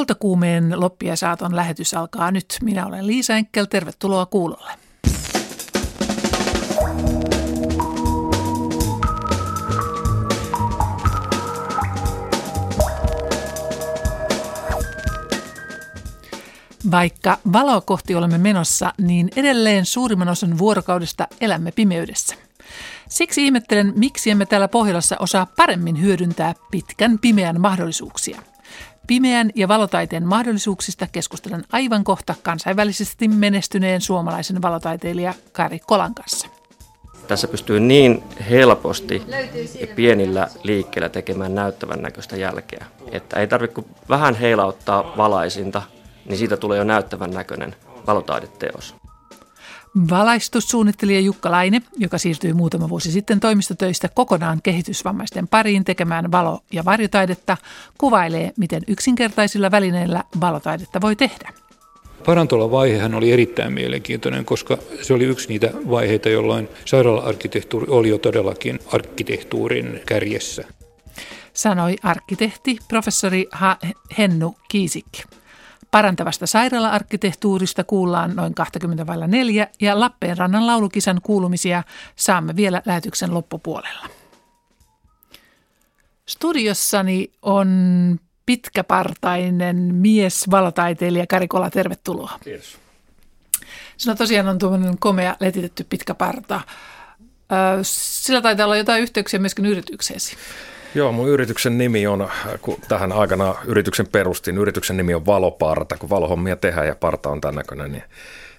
Kultakuumeen loppia saaton lähetys alkaa nyt. Minä olen Liisa Enkel, tervetuloa kuulolle. Vaikka valoa kohti olemme menossa, niin edelleen suurimman osan vuorokaudesta elämme pimeydessä. Siksi ihmettelen, miksi emme täällä Pohjolassa osaa paremmin hyödyntää pitkän pimeän mahdollisuuksia. Pimeän ja valotaiteen mahdollisuuksista keskustelen aivan kohta kansainvälisesti menestyneen suomalaisen valotaiteilija Kari Kolan kanssa. Tässä pystyy niin helposti ja pienillä liikkeillä tekemään näyttävän näköistä jälkeä, että ei tarvitse kuin vähän heilauttaa valaisinta, niin siitä tulee jo näyttävän näköinen valotaideteos. Valaistussuunnittelija Jukka Laine, joka siirtyi muutama vuosi sitten toimistotöistä kokonaan kehitysvammaisten pariin tekemään valo- ja varjotaidetta, kuvailee, miten yksinkertaisilla välineillä valotaidetta voi tehdä. Parantola-vaihehan oli erittäin mielenkiintoinen, koska se oli yksi niitä vaiheita, jolloin sairaala-arkkitehtuuri oli jo todellakin arkkitehtuurin kärjessä. Sanoi arkkitehti professori Hennu Kiisik. Parantavasta sairaala-arkkitehtuurista kuullaan noin 20 vailla neljä ja Lappeenrannan laulukisan kuulumisia saamme vielä lähetyksen loppupuolella. Studiossani on pitkäpartainen mies, valotaiteilija Karikola, tervetuloa. Kiitos. Sinulla tosiaan on tuommoinen komea letitetty pitkä parta. Sillä taitaa olla jotain yhteyksiä myöskin yritykseesi. Joo, mun yrityksen nimi on, kun tähän aikana yrityksen perustin, yrityksen nimi on Valoparta, kun valohommia tehdään ja parta on tämän näköinen, niin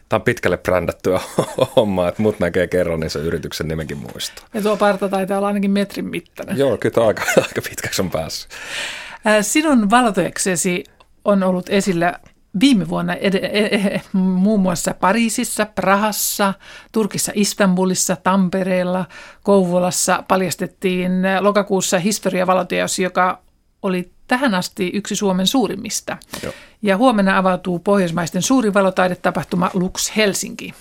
tämä on pitkälle brändättyä hommaa, että mut näkee kerran, niin se yrityksen nimenkin muistaa. Ja tuo parta taitaa olla ainakin metrin mittainen. Joo, kyllä aika, aika pitkäksi on päässyt. Sinun valoteoksesi on ollut esillä viime vuonna ed- ed- ed- muun muassa Pariisissa, Prahassa, Turkissa, Istanbulissa, Tampereella, Kouvolassa paljastettiin lokakuussa historiavaloteos, joka oli tähän asti yksi Suomen suurimmista. Joo. Ja huomenna avautuu pohjoismaisten suuri valotaidetapahtuma Lux Helsinki.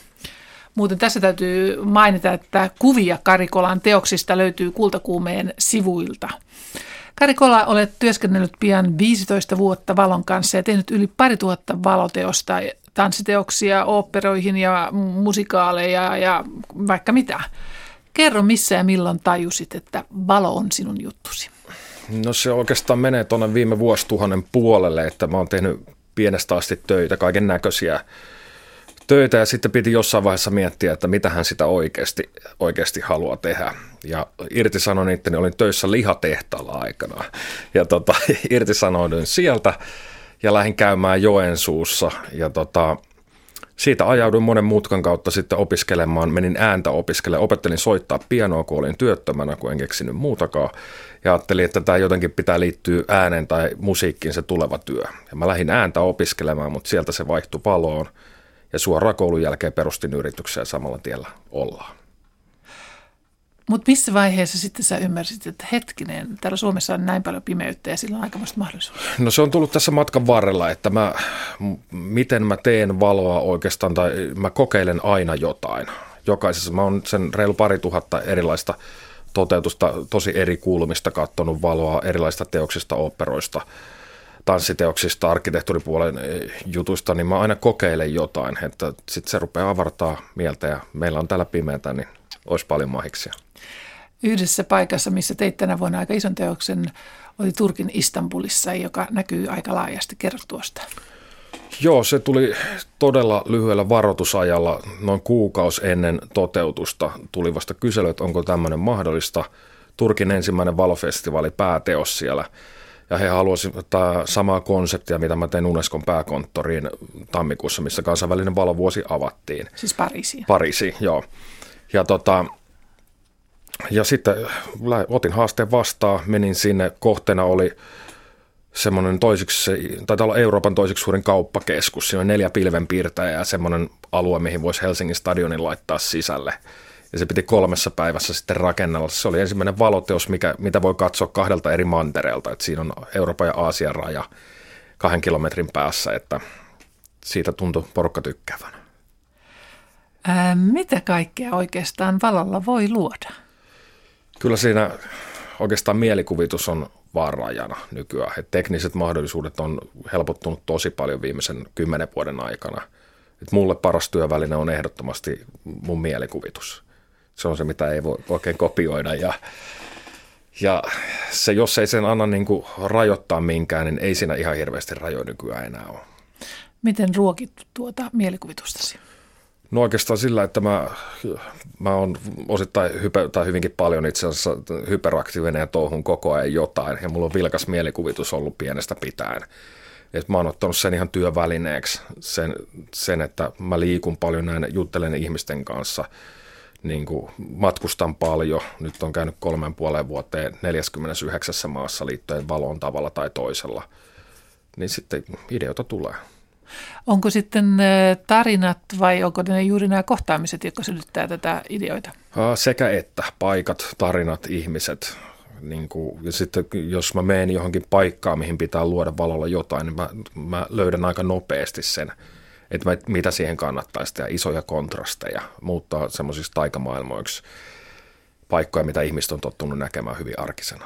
Muuten tässä täytyy mainita, että kuvia Karikolan teoksista löytyy Kultakuumeen sivuilta. Kari Kola, olet työskennellyt pian 15 vuotta valon kanssa ja tehnyt yli pari tuhatta valoteosta, tanssiteoksia, oopperoihin ja musikaaleja ja vaikka mitä. Kerro missä ja milloin tajusit, että valo on sinun juttusi? No se oikeastaan menee tuonne viime vuosituhannen puolelle, että mä oon tehnyt pienestä asti töitä, kaiken näköisiä töitä ja sitten piti jossain vaiheessa miettiä, että mitä hän sitä oikeasti, oikeasti haluaa tehdä. Ja irtisanoin itteni, olin töissä lihatehtaalla aikana ja tota, irtisanoin sieltä ja lähdin käymään Joensuussa ja tota, siitä ajauduin monen mutkan kautta sitten opiskelemaan, menin ääntä opiskelemaan, opettelin soittaa pianoa, kun olin työttömänä, kun en keksinyt muutakaan. Ja ajattelin, että tämä jotenkin pitää liittyä äänen tai musiikkiin se tuleva työ. Ja mä lähdin ääntä opiskelemaan, mutta sieltä se vaihtui valoon ja suoraan koulun jälkeen perustin yrityksen ja samalla tiellä ollaan. Mutta missä vaiheessa sitten sä ymmärsit, että hetkinen, täällä Suomessa on näin paljon pimeyttä ja sillä on aikamoista mahdollisuus? No se on tullut tässä matkan varrella, että mä, miten mä teen valoa oikeastaan tai mä kokeilen aina jotain. Jokaisessa mä oon sen reilu pari tuhatta erilaista toteutusta, tosi eri kuulumista katsonut valoa, erilaisista teoksista, operoista – tanssiteoksista, arkkitehtuuripuolen eh, jutuista, niin mä aina kokeilen jotain, että sitten se rupeaa avartaa mieltä ja meillä on täällä pimeätä, niin olisi paljon mahiksia. Yhdessä paikassa, missä teit tänä vuonna aika ison teoksen, oli Turkin Istanbulissa, joka näkyy aika laajasti. Kerro tuosta. Joo, se tuli todella lyhyellä varoitusajalla, noin kuukausi ennen toteutusta tuli vasta kysely, että onko tämmöinen mahdollista. Turkin ensimmäinen valofestivaali pääteos siellä – ja he halusivat samaa konseptia, mitä mä tein Unescon pääkonttoriin tammikuussa, missä kansainvälinen valovuosi avattiin. Siis Pariisiin. Pariisiin, joo. Ja, tota, ja sitten otin haasteen vastaan, menin sinne, kohteena oli semmoinen toisiksi, taitaa olla Euroopan toiseksi suurin kauppakeskus, siinä on neljä pilvenpiirtäjää ja semmoinen alue, mihin voisi Helsingin stadionin laittaa sisälle – ja se piti kolmessa päivässä sitten rakennella. Se oli ensimmäinen valoteos, mikä, mitä voi katsoa kahdelta eri mantereelta. Että siinä on Euroopan ja Aasian raja kahden kilometrin päässä, että siitä tuntui porukka tykkäävän. Ää, mitä kaikkea oikeastaan valolla voi luoda? Kyllä siinä oikeastaan mielikuvitus on vaarajana nykyään. Et tekniset mahdollisuudet on helpottunut tosi paljon viimeisen kymmenen vuoden aikana. Et mulle paras työväline on ehdottomasti mun mielikuvitus. Se on se, mitä ei voi oikein kopioida ja, ja se, jos ei sen anna niin kuin rajoittaa minkään, niin ei siinä ihan hirveästi rajoja nykyään enää ole. Miten ruokit tuota mielikuvitustasi? No oikeastaan sillä, että mä, mä oon osittain hyper, tai hyvinkin paljon itse asiassa hyperaktiivinen ja touhun koko ajan jotain. Ja mulla on vilkas mielikuvitus ollut pienestä pitäen. Et mä oon ottanut sen ihan työvälineeksi, sen, sen että mä liikun paljon näin, juttelen ihmisten kanssa, niin kuin matkustan paljon. Nyt on käynyt kolmen puolen vuoteen 49 maassa liittyen valoon tavalla tai toisella. Niin sitten ideoita tulee. Onko sitten tarinat vai onko ne juuri nämä kohtaamiset, jotka synnyttää tätä ideoita? Sekä että, paikat, tarinat, ihmiset. Niin kuin, ja sitten jos mä menen johonkin paikkaan, mihin pitää luoda valolla jotain, niin mä, mä löydän aika nopeasti sen, että mitä siihen kannattaisi tehdä, isoja kontrasteja, muuttaa semmoisiksi taikamaailmoiksi paikkoja, mitä ihmiset on tottunut näkemään hyvin arkisena.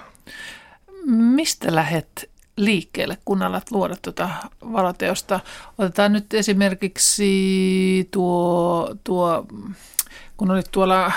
Mistä lähet liikkeelle, kun alat luoda tuota valoteosta. Otetaan nyt esimerkiksi tuo, tuo kun olit tuolla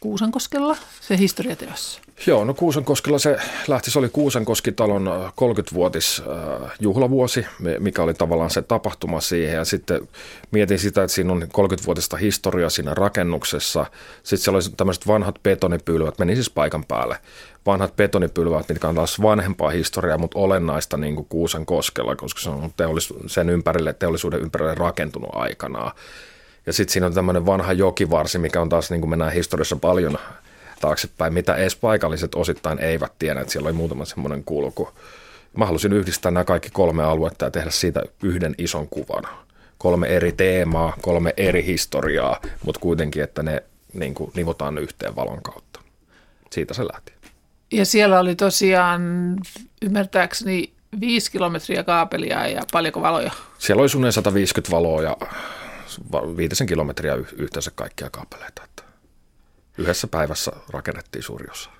Kuusankoskella, se historiateossa. Joo, no Kuusankoskella se lähti, se oli Kuusankoskitalon 30-vuotis äh, juhlavuosi, mikä oli tavallaan se tapahtuma siihen. Ja sitten mietin sitä, että siinä on 30-vuotista historiaa siinä rakennuksessa. Sitten siellä oli tämmöiset vanhat betonipylvät, meni siis paikan päälle. Vanhat betonipylvät, mitkä on taas vanhempaa historiaa, mutta olennaista niin kuin Kuusankoskella, koska se on teollis- sen ympärille, teollisuuden ympärille rakentunut aikanaan. Ja sitten siinä on tämmöinen vanha jokivarsi, mikä on taas, niin kuin mennään historiassa paljon taaksepäin, mitä edes paikalliset osittain eivät tiedä, että siellä oli muutama semmoinen kulku. Mä halusin yhdistää nämä kaikki kolme aluetta ja tehdä siitä yhden ison kuvan. Kolme eri teemaa, kolme eri historiaa, mutta kuitenkin, että ne niin kuin, nivotaan yhteen valon kautta. Siitä se lähti. Ja siellä oli tosiaan, ymmärtääkseni, viisi kilometriä kaapelia ja paljonko valoja? Siellä oli suunnilleen 150 valoa ja viitisen kilometriä yhteensä kaikkia kaapeleita. Että yhdessä päivässä rakennettiin suuri osa.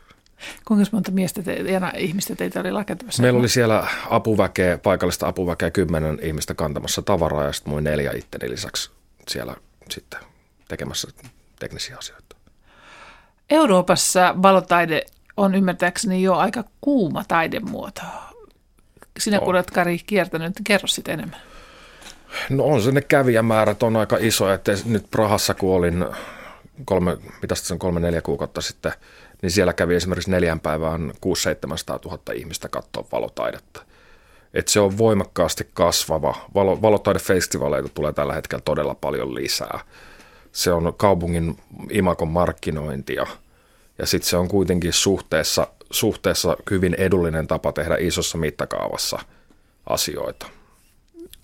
Kuinka monta miestä te, ja ihmistä teitä oli rakentamassa? Meillä oli siellä apuväkeä, paikallista apuväkeä, kymmenen ihmistä kantamassa tavaraa ja sitten neljä itteni lisäksi siellä sitten tekemässä teknisiä asioita. Euroopassa valotaide on ymmärtääkseni jo aika kuuma taidemuoto. Sinä kun olet Kari kiertänyt, kerro sitten enemmän. No on se ne kävijämäärät on aika iso, että nyt Prahassa kun olin kolme, mitä se on kolme neljä kuukautta sitten, niin siellä kävi esimerkiksi neljän päivään 600 000 ihmistä katsoa valotaidetta. Et se on voimakkaasti kasvava. Valo, valotaidefestivaleita tulee tällä hetkellä todella paljon lisää. Se on kaupungin imakon markkinointia ja sitten se on kuitenkin suhteessa, suhteessa hyvin edullinen tapa tehdä isossa mittakaavassa asioita.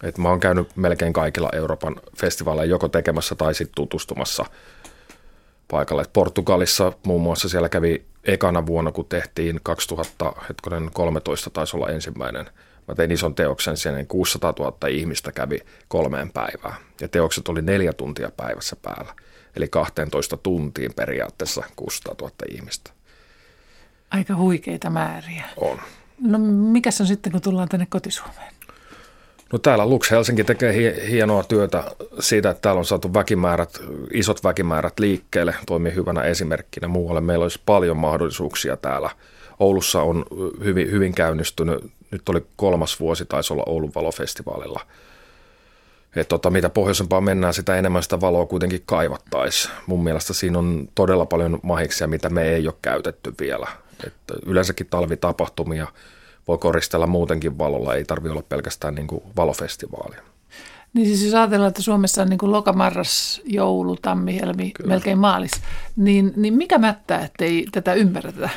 Et mä oon käynyt melkein kaikilla Euroopan festivaaleilla joko tekemässä tai sitten tutustumassa paikalle. Et Portugalissa muun muassa siellä kävi ekana vuonna, kun tehtiin 2013 taisi olla ensimmäinen. Mä tein ison teoksen, siellä 600 000 ihmistä kävi kolmeen päivään. Ja teokset oli neljä tuntia päivässä päällä. Eli 12 tuntiin periaatteessa 600 000 ihmistä. Aika huikeita määriä. On. No mikä on sitten, kun tullaan tänne kotisuomeen? No täällä Lux Helsinki tekee hienoa työtä siitä, että täällä on saatu väkimäärät, isot väkimäärät liikkeelle, toimii hyvänä esimerkkinä muualle. Meillä olisi paljon mahdollisuuksia täällä. Oulussa on hyvin, hyvin käynnistynyt, nyt oli kolmas vuosi, taisi olla Oulun valofestivaalilla. Et tota, mitä pohjoisempaa mennään, sitä enemmän sitä valoa kuitenkin kaivattaisiin. Mun mielestä siinä on todella paljon mahiksia, mitä me ei ole käytetty vielä. Et yleensäkin talvitapahtumia – voi koristella muutenkin valolla, ei tarvi olla pelkästään niin kuin valofestivaalia. Niin siis jos ajatellaan, että Suomessa on niin kuin loka, marras, joulu, tammi, helmi, Kyllä. melkein maalis, niin, niin mikä mättää, ettei tätä ymmärretä?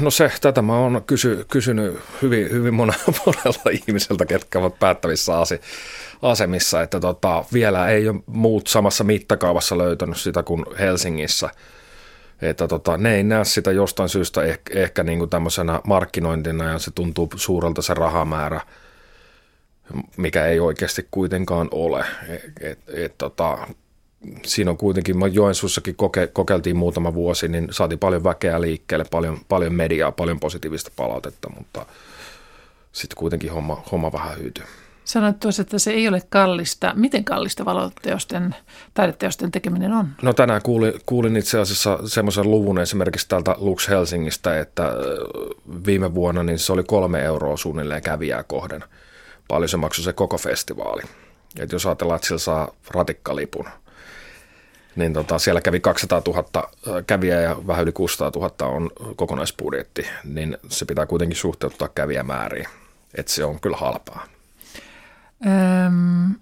No se, tätä mä oon kysy, kysynyt hyvin, hyvin monella ihmiseltä, ketkä ovat päättävissä asemissa, että tota, vielä ei ole muut samassa mittakaavassa löytänyt sitä kuin Helsingissä – että tota, ne ei näe sitä jostain syystä ehkä, ehkä niin kuin tämmöisenä markkinointina ja se tuntuu suurelta se rahamäärä, mikä ei oikeasti kuitenkaan ole. Et, et, et, tota, siinä on kuitenkin, Joensuussakin koke, kokeiltiin muutama vuosi, niin saatiin paljon väkeä liikkeelle, paljon, paljon mediaa, paljon positiivista palautetta, mutta sitten kuitenkin homma, homma vähän hyytyy. Sanoit tuossa, että se ei ole kallista. Miten kallista valoteosten, taideteosten tekeminen on? No tänään kuulin, kuulin itse asiassa semmoisen luvun esimerkiksi täältä Lux Helsingistä, että viime vuonna niin se oli kolme euroa suunnilleen kävijää kohden. Paljon se maksoi se koko festivaali. Et jos ajatellaan, että sillä saa ratikkalipun, niin tota, siellä kävi 200 000 kävijää ja vähän yli 600 000 on kokonaisbudjetti, niin se pitää kuitenkin suhteuttaa kävijämääriin. Että se on kyllä halpaa. Öm,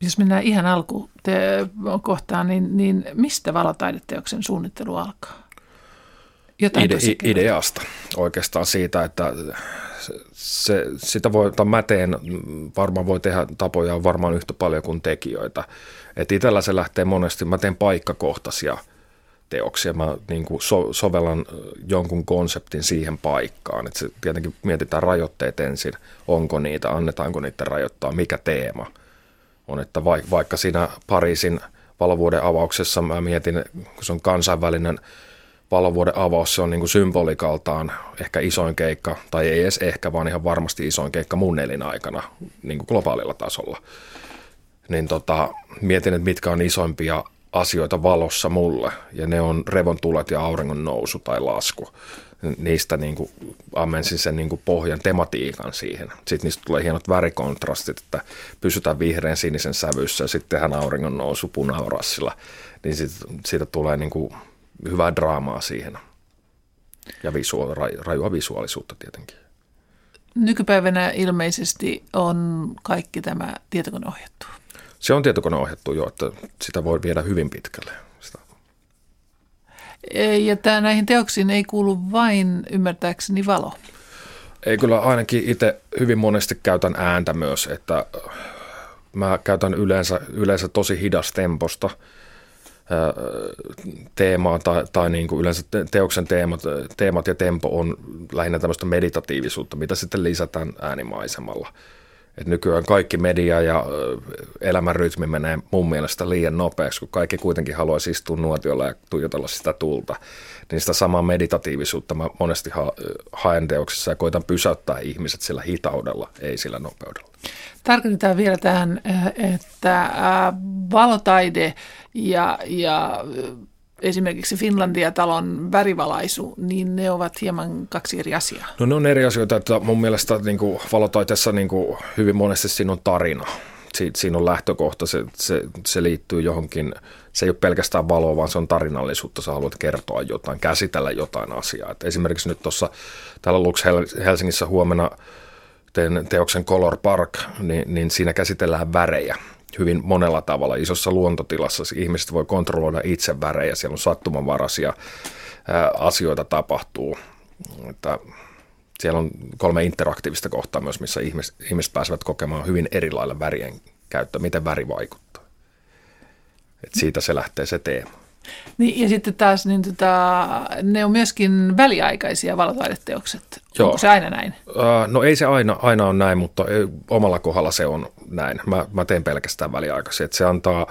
jos mennään ihan alkukohtaan, niin, niin mistä valotaideteoksen suunnittelu alkaa? Ide, ideasta oikeastaan siitä, että se, sitä voi, tai mä teen, varmaan voi tehdä tapoja varmaan yhtä paljon kuin tekijöitä. Että itsellä se lähtee monesti, mä teen paikkakohtaisia teoksia, mä niin kuin so, sovellan jonkun konseptin siihen paikkaan. Että se tietenkin mietitään rajoitteet ensin, onko niitä, annetaanko niitä rajoittaa, mikä teema on. Että vaikka siinä Pariisin valovuoden avauksessa mä mietin, kun se on kansainvälinen valovuoden avaus, se on niin kuin symbolikaltaan ehkä isoin keikka, tai ei edes ehkä, vaan ihan varmasti isoin keikka mun elinaikana niin kuin globaalilla tasolla. Niin tota, mietin, että mitkä on isoimpia asioita valossa mulle, ja ne on revontulet ja auringon nousu tai lasku. Niistä niin kuin ammensin sen niin kuin pohjan tematiikan siihen. Sitten niistä tulee hienot värikontrastit, että pysytään vihreän sinisen sävyssä ja sitten tehdään auringon nousu punaorassilla. Niin siitä, siitä tulee niin kuin hyvää draamaa siihen ja visua, rajua visuaalisuutta tietenkin. Nykypäivänä ilmeisesti on kaikki tämä tietokoneohjattu. Se on tietokoneohjattu jo, että sitä voi viedä hyvin pitkälle. Sitä. Ja tämä, näihin teoksiin ei kuulu vain ymmärtääkseni valo. Ei kyllä ainakin itse hyvin monesti käytän ääntä myös, että mä käytän yleensä, yleensä tosi hidas temposta – teemaa tai, tai niin kuin yleensä teoksen teemat, teemat ja tempo on lähinnä tämmöistä meditatiivisuutta, mitä sitten lisätään äänimaisemalla. Et nykyään kaikki media ja elämän rytmi menee mun mielestä liian nopeaksi, kun kaikki kuitenkin haluaisi istua nuotiolla ja tuijotella sitä tulta. Niin sitä samaa meditatiivisuutta mä monesti ha- haen teoksissa ja koitan pysäyttää ihmiset sillä hitaudella, ei sillä nopeudella. Tarkoitetaan vielä tähän, että valotaide ja, ja esimerkiksi Finlandia-talon värivalaisu, niin ne ovat hieman kaksi eri asiaa. No ne on eri asioita, että mun mielestä niin kuin valotaiteessa niin kuin hyvin monesti siinä on tarina. Si- siinä on lähtökohta, se, se, se liittyy johonkin, se ei ole pelkästään valoa, vaan se on tarinallisuutta, sä haluat kertoa jotain, käsitellä jotain asiaa. Et esimerkiksi nyt tuossa täällä Lux Helsingissä huomenna teen teoksen Color Park, niin, niin siinä käsitellään värejä hyvin monella tavalla. Isossa luontotilassa ihmiset voi kontrolloida itse värejä, siellä on sattumanvaraisia asioita tapahtuu. Että siellä on kolme interaktiivista kohtaa myös, missä ihmiset, ihmiset pääsevät kokemaan hyvin erilailla värien käyttöä, miten väri vaikuttaa. Et siitä se lähtee se teema. Niin, ja sitten taas niin tota, ne on myöskin väliaikaisia valotaideteokset. Joo. Onko se aina näin? Uh, no ei se aina, aina ole näin, mutta ei, omalla kohdalla se on näin. Mä, mä teen pelkästään väliaikaisia. Että se antaa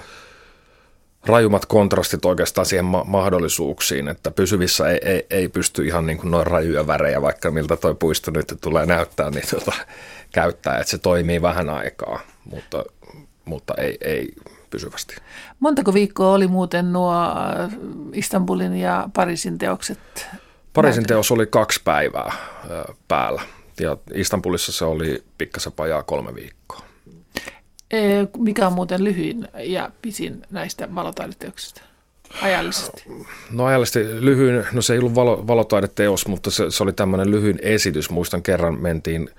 rajumat kontrastit oikeastaan siihen ma- mahdollisuuksiin, että pysyvissä ei, ei, ei pysty ihan niin kuin noin rajuja värejä, vaikka miltä toi puisto nyt tulee näyttää, niin tota, käyttää, että se toimii vähän aikaa, mutta, mutta ei, ei pysyvästi. Montako viikkoa oli muuten nuo Istanbulin ja Pariisin teokset? Pariisin teos oli kaksi päivää päällä ja Istanbulissa se oli pikkasen pajaa kolme viikkoa. Mikä on muuten lyhyin ja pisin näistä valotaideteoksista? Ajallisesti? No ajallisesti lyhyin, no se ei ollut valo, valotaideteos, mutta se, se oli tämmöinen lyhyin esitys. Muistan kerran mentiin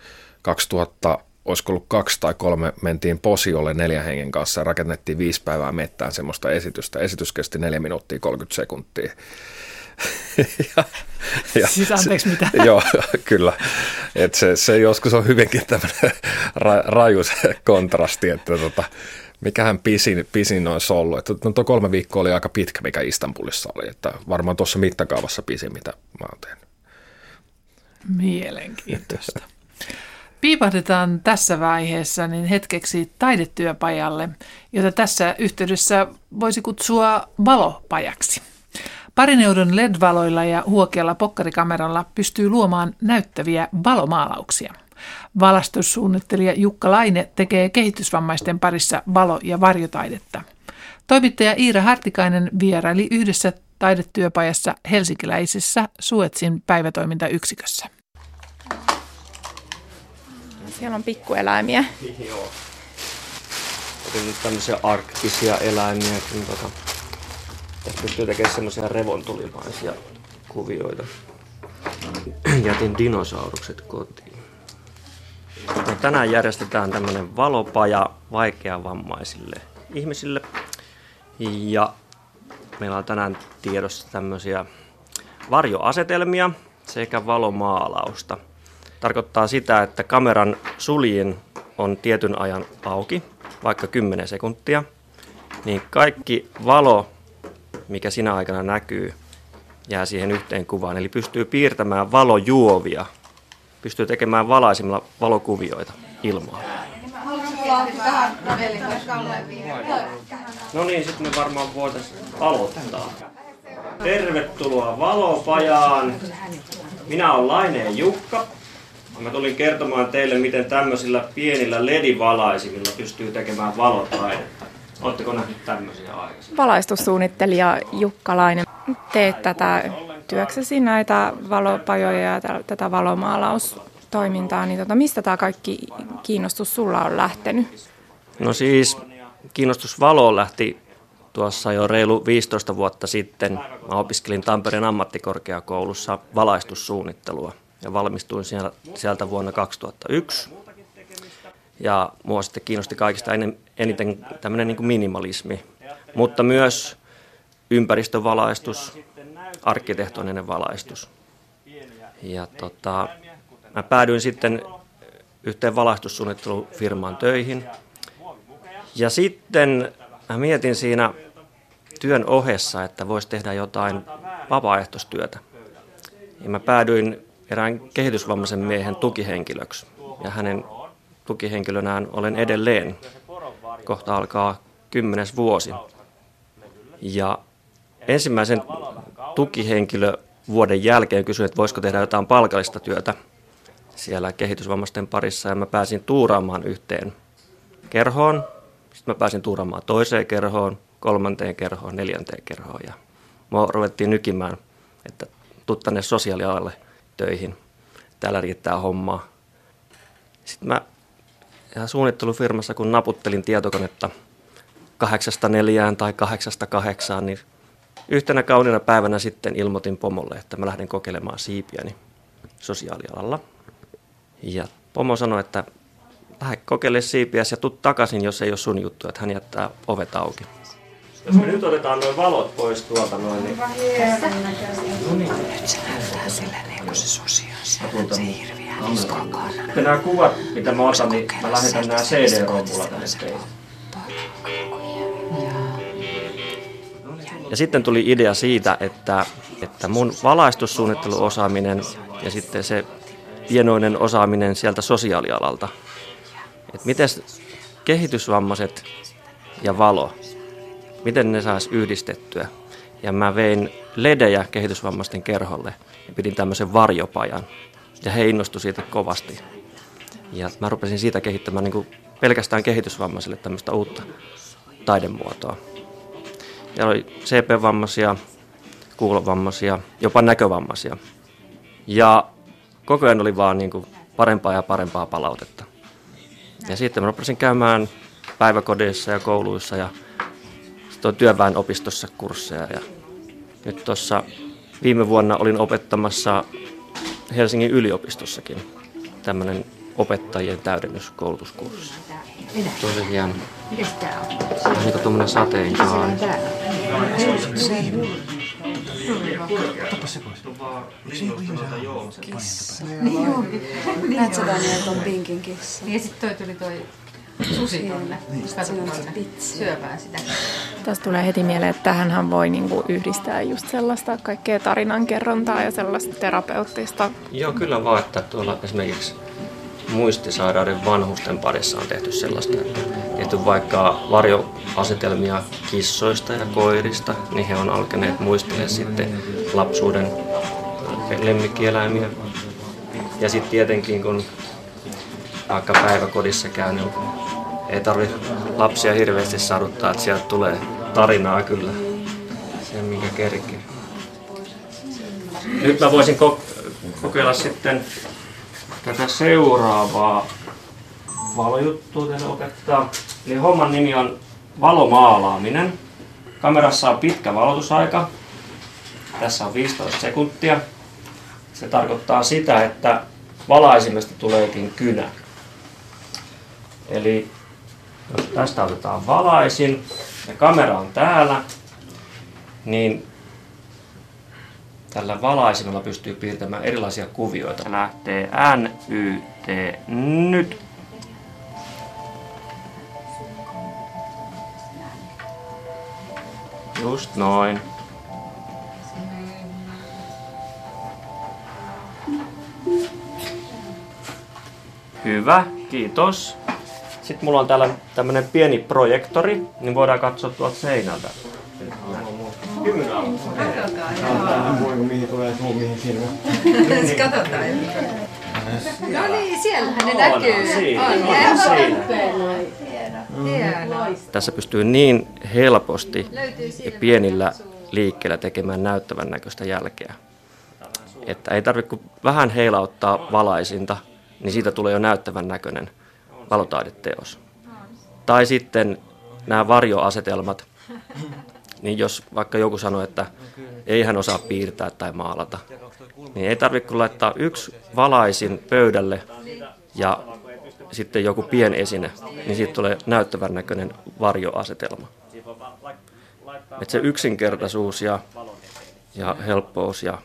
2000 olisiko ollut kaksi tai kolme, mentiin Posiolle neljän hengen kanssa ja rakennettiin viisi päivää mettään semmoista esitystä. Esitys kesti neljä minuuttia 30 sekuntia. ja, ja siis anteeksi mitä? joo, kyllä. Et se, se joskus on hyvinkin tämmöinen ra, raju se kontrasti, että tota, mikähän pisin, pisin olisi ollut. Että, no tuo kolme viikkoa oli aika pitkä, mikä Istanbulissa oli, että varmaan tuossa mittakaavassa pisin, mitä mä oon tehnyt. Mielenkiintoista. Piipahdetaan tässä vaiheessa niin hetkeksi taidetyöpajalle, jota tässä yhteydessä voisi kutsua valopajaksi. Parineudon LED-valoilla ja huokealla pokkarikameralla pystyy luomaan näyttäviä valomaalauksia. Valastussuunnittelija Jukka Laine tekee kehitysvammaisten parissa valo- ja varjotaidetta. Toimittaja Iira Hartikainen vieraili yhdessä taidetyöpajassa helsinkiläisessä Suetsin päivätoimintayksikössä. Siellä on pikkueläimiä. Joo. Otin tämmöisiä arktisia eläimiä, kun tota, pystyy tekemään semmoisia revontulimaisia kuvioita. Jätin dinosaurukset kotiin. No, tänään järjestetään tämmöinen valopaja vaikeavammaisille ihmisille. Ja meillä on tänään tiedossa tämmöisiä varjoasetelmia sekä valomaalausta. Tarkoittaa sitä, että kameran suljin on tietyn ajan auki, vaikka 10 sekuntia, niin kaikki valo, mikä sinä aikana näkyy, jää siihen yhteen kuvaan. Eli pystyy piirtämään valojuovia, pystyy tekemään valaisimilla valokuvioita ilmaa. No niin, sitten me varmaan voitaisiin aloittaa. Tervetuloa valopajaan. Minä olen Laineen Jukka. Mä tulin kertomaan teille, miten tämmöisillä pienillä ledivalaisimilla pystyy tekemään valotaidetta. Oletteko nähneet tämmöisiä aikaisemmin? Valaistussuunnittelija Jukka Laine. Teet tätä työksesi näitä valopajoja ja tätä valomaalaustoimintaa, niin tota, mistä tämä kaikki kiinnostus sulla on lähtenyt? No siis kiinnostus valoon lähti tuossa jo reilu 15 vuotta sitten. Mä opiskelin Tampereen ammattikorkeakoulussa valaistussuunnittelua ja valmistuin siellä, sieltä vuonna 2001. Ja mua sitten kiinnosti kaikista eniten tämmöinen niin minimalismi, mutta myös ympäristövalaistus, arkkitehtoninen valaistus. Ja tota, mä päädyin sitten yhteen valaistussuunnittelufirmaan töihin. Ja sitten mä mietin siinä työn ohessa, että voisi tehdä jotain vapaaehtoistyötä. Ja mä päädyin erään kehitysvammaisen miehen tukihenkilöksi. Ja hänen tukihenkilönään olen edelleen. Kohta alkaa kymmenes vuosi. Ja ensimmäisen tukihenkilövuoden jälkeen kysyin, että voisiko tehdä jotain palkallista työtä siellä kehitysvammaisten parissa. Ja mä pääsin tuuraamaan yhteen kerhoon. Sitten mä pääsin tuuraamaan toiseen kerhoon, kolmanteen kerhoon, neljänteen kerhoon. Ja mua ruvettiin nykimään, että tuu tänne sosiaalialalle – töihin. Täällä riittää hommaa. Sitten mä ihan suunnittelufirmassa, kun naputtelin tietokonetta kahdeksasta neljään tai kahdeksasta kahdeksaan, niin yhtenä kauniina päivänä sitten ilmoitin pomolle, että mä lähden kokeilemaan siipiäni sosiaalialalla. Ja pomo sanoi, että lähde kokeile siipiä ja tuu takaisin, jos ei ole sun juttu, että hän jättää ovet auki. Jos me nyt otetaan noin valot pois tuolta noin, niin... No niin. Nyt se näyttää kuin se susi on se hirviä Sitten nämä kuvat, mitä mä otan, niin mä lähetän nämä CD-rompulla tänne teille. Ja sitten tuli idea siitä, että, että mun valaistussuunnitteluosaaminen ja sitten se pienoinen osaaminen sieltä sosiaalialalta, että miten kehitysvammaiset ja valo miten ne saisi yhdistettyä. Ja mä vein ledejä kehitysvammaisten kerholle ja pidin tämmöisen varjopajan. Ja he innostuivat siitä kovasti. Ja mä rupesin siitä kehittämään niin kuin pelkästään kehitysvammaisille tämmöistä uutta taidemuotoa. Ja oli CP-vammaisia, kuulovammaisia, jopa näkövammaisia. Ja koko ajan oli vaan niin kuin parempaa ja parempaa palautetta. Ja sitten mä rupesin käymään päiväkodeissa ja kouluissa ja tuon työväenopistossa kursseja ja nyt tuossa viime vuonna olin opettamassa Helsingin yliopistossakin tämmöinen opettajien täydennyskoulutuskurssi. Tosi hieno. Mikäs tää on? Vähän niin kuin tuommoinen sateenkaari. se pois. Eikö se joku kissa? Niin joo. Näet sä Daniel ton pinkin kissa? Niin ja sit toi tuli toi susi tuonne syöpään sitä. Tästä tulee heti mieleen, että tähänhän voi niinku yhdistää just sellaista kaikkea tarinankerrontaa ja sellaista terapeuttista. Joo, kyllä vaan, että tuolla esimerkiksi muistisairauden vanhusten parissa on tehty sellaista, että tehty vaikka varjoasetelmia kissoista ja koirista, niin he on alkaneet muistella sitten lapsuuden lemmikkieläimiä. Ja sitten tietenkin kun vaikka päiväkodissa käy, niin ei tarvitse lapsia hirveästi saduttaa, että sieltä tulee tarinaa kyllä. Se mikä kerkee. Nyt mä voisin kokeilla sitten tätä seuraavaa valojuttua teille opettaa. Eli homman nimi on valomaalaaminen. Kamerassa on pitkä valotusaika. Tässä on 15 sekuntia. Se tarkoittaa sitä, että valaisimesta tuleekin kynä. Eli jos tästä otetaan valaisin ja kamera on täällä, niin tällä valaisimella pystyy piirtämään erilaisia kuvioita. Lähtee N, Y, T, nyt. Just noin. Hyvä, kiitos. Sitten mulla on täällä tämmönen pieni projektori, niin voidaan katsoa tuolta seinältä. Katsotaan. Voiko mihin tulee tuu mihin sinne? Katsotaan. No niin, siellähän ne näkyy. Siinä, On. Tässä pystyy niin helposti ja pienillä liikkeillä tekemään näyttävän näköistä jälkeä. Että ei tarvitse kuin vähän heilauttaa valaisinta, niin siitä tulee jo näyttävän näköinen valotaideteos. Tai sitten nämä varjoasetelmat, niin jos vaikka joku sanoo, että ei hän osaa piirtää tai maalata, niin ei tarvitse kuin laittaa yksi valaisin pöydälle ja sitten joku esine, niin siitä tulee näyttävän näköinen varjoasetelma. Että se yksinkertaisuus ja, ja helppous ja,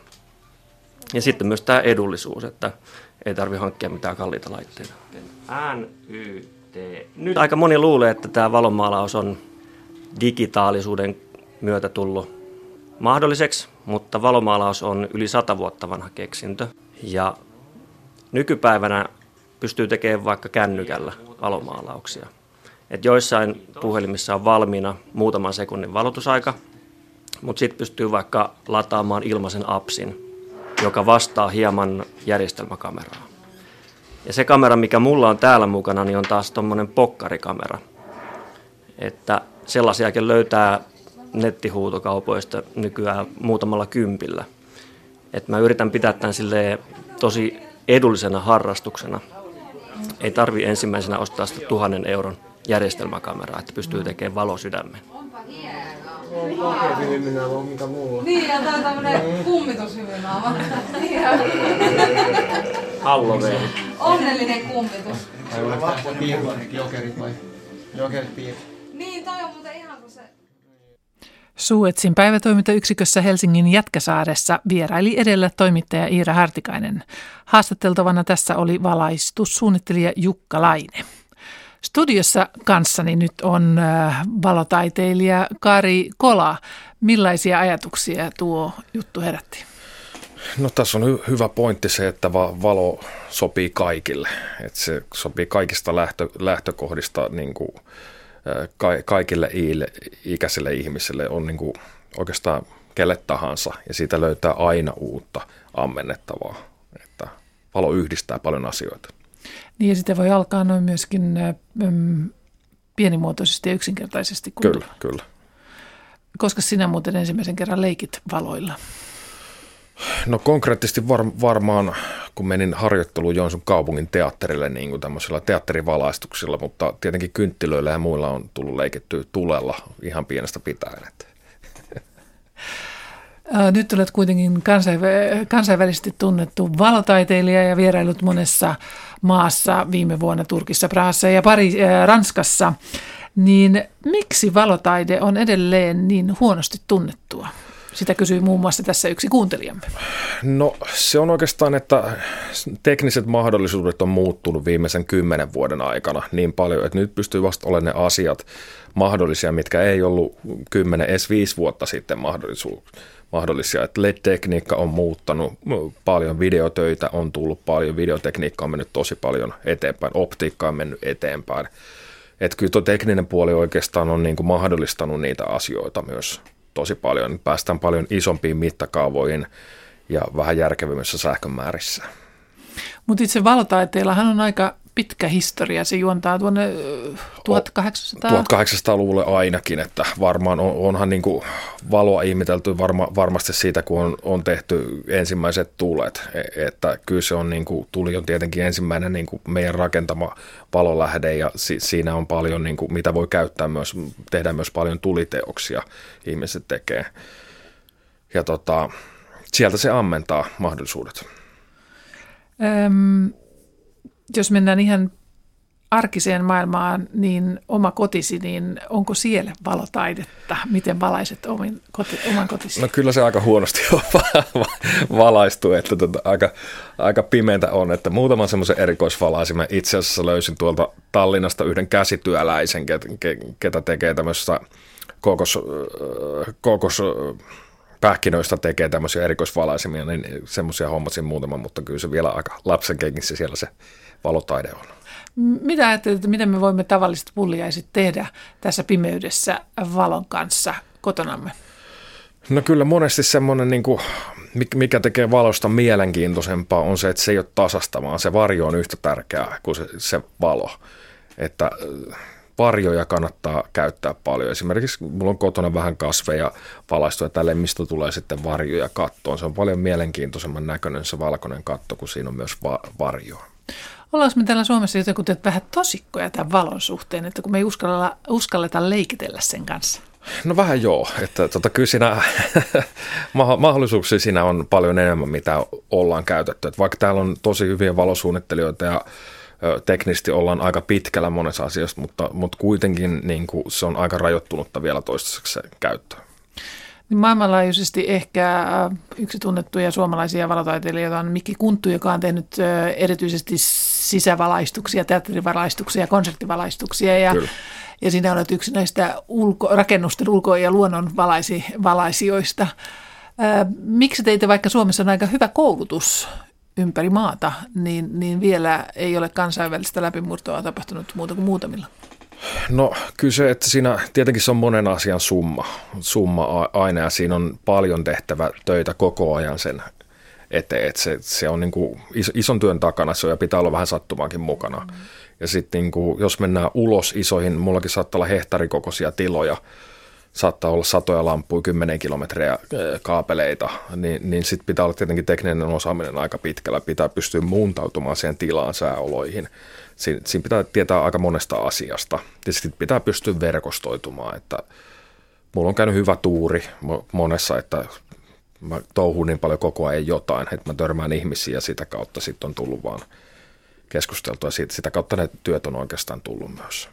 ja sitten myös tämä edullisuus, että ei tarvitse hankkia mitään kalliita laitteita. N, Y, T. Nyt aika moni luulee, että tämä valonmaalaus on digitaalisuuden myötä tullut mahdolliseksi, mutta valomaalaus on yli sata vuotta vanha keksintö. Ja nykypäivänä pystyy tekemään vaikka kännykällä valomaalauksia. Et joissain puhelimissa on valmiina muutaman sekunnin valotusaika, mutta sitten pystyy vaikka lataamaan ilmaisen appsin, joka vastaa hieman järjestelmäkameraa. Ja se kamera, mikä mulla on täällä mukana, niin on taas tuommoinen pokkarikamera. Että sellaisiakin löytää nettihuutokaupoista nykyään muutamalla kympillä. Et mä yritän pitää tämän tosi edullisena harrastuksena. Ei tarvi ensimmäisenä ostaa sitä tuhannen euron järjestelmäkameraa, että pystyy tekemään valosydämen. Niin, ja tää on tämmönen kummitushyvynaava. Halloween. Onnellinen kummitus. Tai jokerit vai? Jokerit piirret. Niin, toi on muuten ihan kuin se... Suetsin päivätoimintayksikössä Helsingin Jätkäsaaressa vieraili edellä toimittaja Iira Hartikainen. Haastateltavana tässä oli valaistussuunnittelija Jukka Laine. Studiossa kanssani nyt on äh, valotaiteilija Kari Kola. Millaisia ajatuksia tuo juttu herätti? No tässä on hy- hyvä pointti se, että va- valo sopii kaikille. Että se sopii kaikista lähtö- lähtökohdista niin kuin, ka- kaikille iille, ikäisille ihmisille. On niin kuin, oikeastaan kelle tahansa ja siitä löytää aina uutta ammennettavaa. Että valo yhdistää paljon asioita. Niin ja sitä voi alkaa noin myöskin äm, pienimuotoisesti ja yksinkertaisesti. Kyllä, kyllä. Koska sinä muuten ensimmäisen kerran leikit valoilla? No konkreettisesti var, varmaan, kun menin harjoitteluun Joensuun kaupungin teatterille niin kuin tämmöisillä teatterivalaistuksilla, mutta tietenkin kynttilöillä ja muilla on tullut leikittyä tulella ihan pienestä pitäen. Nyt olet kuitenkin kansainvälisesti tunnettu valotaiteilija ja vierailut monessa maassa viime vuonna Turkissa, Prahassa ja Pari, äh, Ranskassa. Niin miksi valotaide on edelleen niin huonosti tunnettua Sitä kysyy muun muassa tässä yksi kuuntelijamme. No se on oikeastaan, että tekniset mahdollisuudet on muuttunut viimeisen kymmenen vuoden aikana niin paljon, että nyt pystyy vasta olemaan ne asiat mahdollisia, mitkä ei ollut kymmenen, edes viisi vuotta sitten mahdollisia. Että LED-tekniikka on muuttanut paljon, videotöitä on tullut paljon, videotekniikka on mennyt tosi paljon eteenpäin, optiikka on mennyt eteenpäin. Että kyllä tuo tekninen puoli oikeastaan on niin kuin mahdollistanut niitä asioita myös tosi paljon. Päästään paljon isompiin mittakaavoihin ja vähän järkevimmissä sähkömäärissä. Mutta itse valotaiteellahan on aika pitkä historia. Se juontaa tuonne 1800... 1800-luvulle ainakin, että varmaan on, onhan niin kuin valoa ihmetelty varma, varmasti siitä, kun on, on tehty ensimmäiset tulet. E, että kyllä se on, niin kuin, tuli on tietenkin ensimmäinen niin kuin meidän rakentama valolähde ja si, siinä on paljon, niin kuin, mitä voi käyttää myös, tehdä myös paljon tuliteoksia ihmiset tekee. Ja tota, sieltä se ammentaa mahdollisuudet. Öm, jos mennään ihan arkiseen maailmaan, niin oma kotisi, niin onko siellä valotaidetta? Miten valaiset omin, koti, oman kotisi? No kyllä se aika huonosti on valaistu, että tota, aika, aika pimeitä on, että muutaman semmoisen erikoisvalaisin mä itse asiassa löysin tuolta Tallinnasta yhden käsityöläisen, ketä tekee tämmöistä kokos, kokos pähkinöistä tekee tämmöisiä erikoisvalaisimia, niin semmoisia hommasin muutaman, mutta kyllä se vielä aika lapsen kengissä siellä se valotaide on. Mitä ajattelet, että miten me voimme tavalliset pulliaiset tehdä tässä pimeydessä valon kanssa kotonamme? No kyllä monesti semmoinen, niin kuin, mikä tekee valosta mielenkiintoisempaa, on se, että se ei ole tasasta, vaan se varjo on yhtä tärkeää kuin se, se valo. Että varjoja kannattaa käyttää paljon. Esimerkiksi mulla on kotona vähän kasveja valaistuja tälle, mistä tulee sitten varjoja kattoon. Se on paljon mielenkiintoisemman näköinen se valkoinen katto, kun siinä on myös va- varjoa. Ollaanko me täällä Suomessa jotenkin vähän tosikkoja tämän valon suhteen, että kun me ei uskalleta, uskalleta leikitellä sen kanssa? No vähän joo, että tota, kyllä siinä mahdollisuuksia siinä on paljon enemmän, mitä ollaan käytetty. Että vaikka täällä on tosi hyviä valosuunnittelijoita ja teknisesti ollaan aika pitkällä monessa asiassa, mutta, mutta kuitenkin niin kuin se on aika rajoittunutta vielä toistaiseksi se käyttö. Niin maailmanlaajuisesti ehkä äh, yksi tunnettuja suomalaisia valotaiteilijoita on Mikki Kunttu, joka on tehnyt äh, erityisesti sisävalaistuksia, teatterivalaistuksia ja konserttivalaistuksia. Ja, ja sinä olet yksi näistä ulko, rakennusten ulko- ja luonnon valaisi, valaisijoista. Äh, miksi teitä, vaikka Suomessa on aika hyvä koulutus ympäri maata, niin, niin vielä ei ole kansainvälistä läpimurtoa tapahtunut muuta kuin muutamilla? No kyllä se, että siinä tietenkin se on monen asian summa, summa aina ja siinä on paljon tehtävä töitä koko ajan sen eteen, että se, se on niin kuin ison työn takana se on ja pitää olla vähän sattumaankin mukana. Mm. Ja sitten niin kuin, jos mennään ulos isoihin, mullakin saattaa olla hehtarikokoisia tiloja, saattaa olla satoja lampuja, kymmenen kilometriä kaapeleita, niin, niin sitten pitää olla tietenkin tekninen osaaminen aika pitkällä, pitää pystyä muuntautumaan siihen tilaan sääoloihin. Siin, siinä pitää tietää aika monesta asiasta. Sitten pitää pystyä verkostoitumaan, että mulla on käynyt hyvä tuuri monessa, että mä touhun niin paljon koko ajan jotain, että mä törmään ihmisiä ja sitä kautta sitten on tullut vaan keskusteltua. Siitä, sitä kautta ne työt on oikeastaan tullut myös.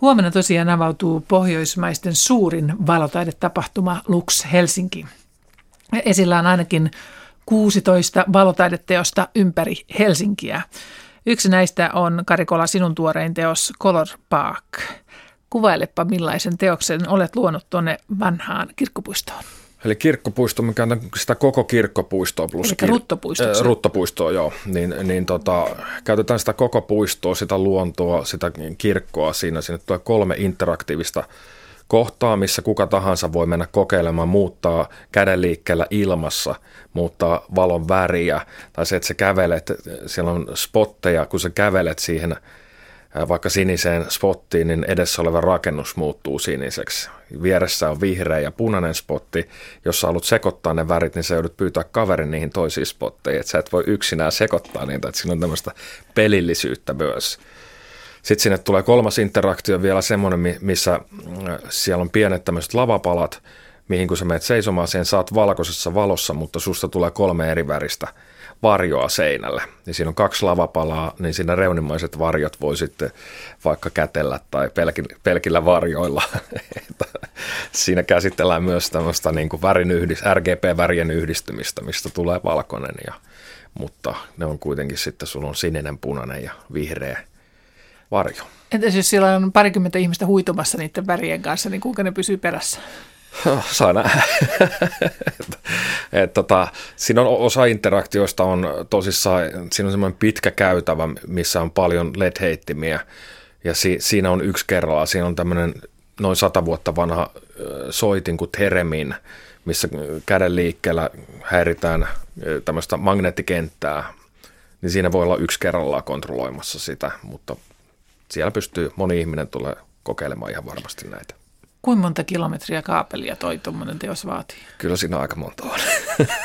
Huomenna tosiaan avautuu pohjoismaisten suurin valotaidetapahtuma Lux Helsinki. Esillä on ainakin 16 valotaideteosta ympäri Helsinkiä. Yksi näistä on Karikola sinun tuorein teos Color Park. Kuvailepa millaisen teoksen olet luonut tuonne vanhaan kirkkopuistoon. Eli kirkkopuisto, mikä on sitä koko kirkkopuistoa plus Eli ruttopuistoa. Äh, ruttopuistoa, joo. Niin, niin tota, käytetään sitä koko puistoa, sitä luontoa, sitä kirkkoa siinä. Sinne tulee kolme interaktiivista kohtaa, missä kuka tahansa voi mennä kokeilemaan, muuttaa kädenliikkeellä ilmassa, muuttaa valon väriä, tai se, että sä kävelet, siellä on spotteja, kun sä kävelet siihen vaikka siniseen spottiin, niin edessä oleva rakennus muuttuu siniseksi. Vieressä on vihreä ja punainen spotti. Jos sä haluat sekoittaa ne värit, niin sä joudut pyytää kaverin niihin toisiin spotteihin. Että sä et voi yksinään sekoittaa niitä, että siinä on tämmöistä pelillisyyttä myös. Sitten sinne tulee kolmas interaktio vielä semmoinen, missä siellä on pienet tämmöiset lavapalat, mihin kun sä menet seisomaan, siihen saat valkoisessa valossa, mutta susta tulee kolme eri väristä varjoa seinälle. Ja siinä on kaksi lavapalaa, niin siinä reunimaiset varjot voi sitten vaikka kätellä tai pelkillä, pelkillä varjoilla. siinä käsitellään myös tämmöistä niin kuin värin yhdist, RGP-värien yhdistymistä, mistä tulee valkoinen, ja, mutta ne on kuitenkin sitten, sulla on sininen, punainen ja vihreä varjo. Entäs jos siellä on parikymmentä ihmistä huitumassa niiden värien kanssa, niin kuinka ne pysyy perässä? Saa nähdä. et, et, tota, siinä on osa interaktioista on tosissaan, siinä on semmoinen pitkä käytävä, missä on paljon LED-heittimiä ja si, siinä on yksi kerralla, siinä on tämmöinen noin sata vuotta vanha soitin kuin Teremin, missä käden liikkeellä häiritään tämmöistä magneettikenttää, niin siinä voi olla yksi kerrallaan kontrolloimassa sitä, mutta siellä pystyy, moni ihminen tulee kokeilemaan ihan varmasti näitä. Kuinka monta kilometriä kaapelia toi tuommoinen teos vaatii? Kyllä siinä aika monta on.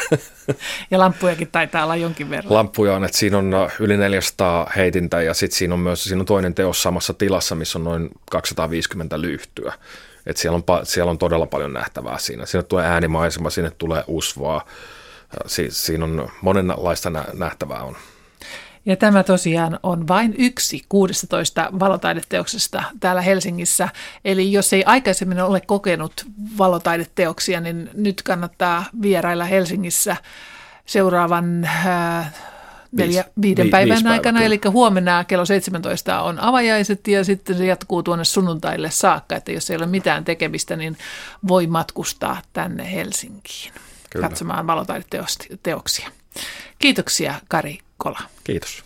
ja lamppujakin taitaa olla jonkin verran. Lampuja on, että siinä on äh, yli 400 heitintä ja sitten siinä on myös siinä on toinen teos samassa tilassa, missä on noin 250 lyhtyä. Et siellä, on, siellä on todella paljon nähtävää siinä. Sinne tulee äänimaisema, sinne tulee usvaa. Si, siinä on monenlaista nähtävää on. Ja tämä tosiaan on vain yksi 16 valotaideteoksesta täällä Helsingissä. Eli jos ei aikaisemmin ole kokenut valotaideteoksia, niin nyt kannattaa vierailla Helsingissä seuraavan äh, neljä, viiden vi, päivän aikana. Päivä, eli huomenna kello 17 on avajaiset ja sitten se jatkuu tuonne sunnuntaille saakka. Että jos ei ole mitään tekemistä, niin voi matkustaa tänne Helsinkiin Kyllä. katsomaan valotaideteoksia. Kiitoksia Kari Kola. Kiitos.